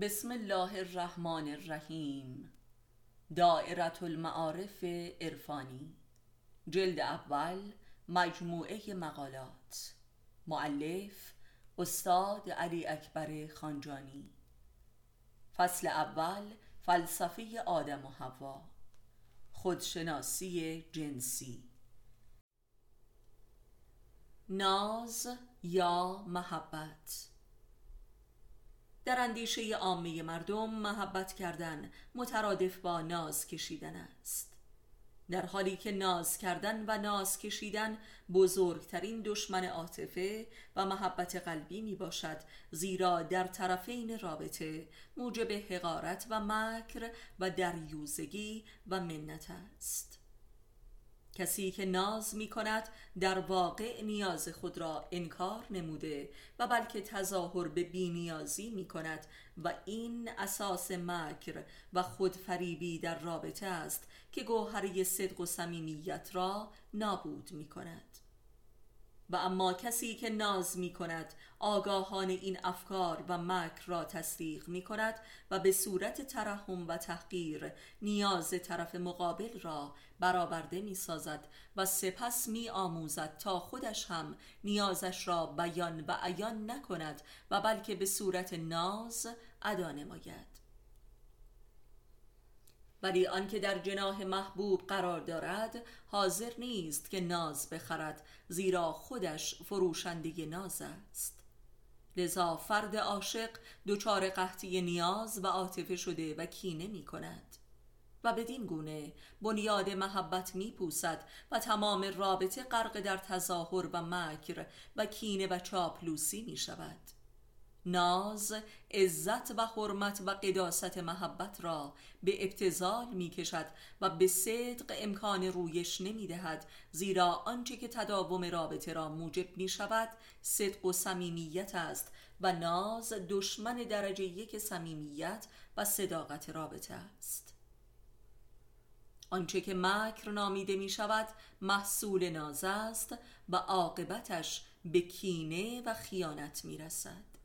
بسم الله الرحمن الرحیم. دائرة المعارف عرفانی. جلد اول مجموعه مقالات. معلف استاد علی اکبر خانجانی. فصل اول فلسفه آدم و حوا. خودشناسی جنسی. ناز یا محبت. در اندیشه عامه مردم محبت کردن مترادف با ناز کشیدن است. در حالی که ناز کردن و ناز کشیدن بزرگترین دشمن عاطفه و محبت قلبی می باشد زیرا در طرفین رابطه موجب حقارت و مکر و دریوزگی و منت است. کسی که ناز می کند در واقع نیاز خود را انکار نموده و بلکه تظاهر به بینیازی می کند و این اساس مکر و خودفریبی در رابطه است که گوهری صدق و صمیمیت را نابود می کند و اما کسی که ناز می کند آگاهان این افکار و مکر را تصدیق می کند و به صورت ترحم و تحقیر نیاز طرف مقابل را برآورده می سازد و سپس می آموزد تا خودش هم نیازش را بیان و عیان نکند و بلکه به صورت ناز ادا نماید. ولی آنکه در جناح محبوب قرار دارد حاضر نیست که ناز بخرد زیرا خودش فروشنده ناز است. لذا فرد عاشق دچار قحطی نیاز و عاطفه شده و کینه می کند و بدین گونه بنیاد محبت می پوسد و تمام رابطه غرق در تظاهر و مکر و کینه و چاپلوسی می شود ناز عزت و حرمت و قداست محبت را به ابتزال می کشد و به صدق امکان رویش نمی دهد زیرا آنچه که تداوم رابطه را موجب می شود صدق و صمیمیت است و ناز دشمن درجه یک صمیمیت و صداقت رابطه است. آنچه که مکر نامیده می شود محصول ناز است و عاقبتش به کینه و خیانت می رسد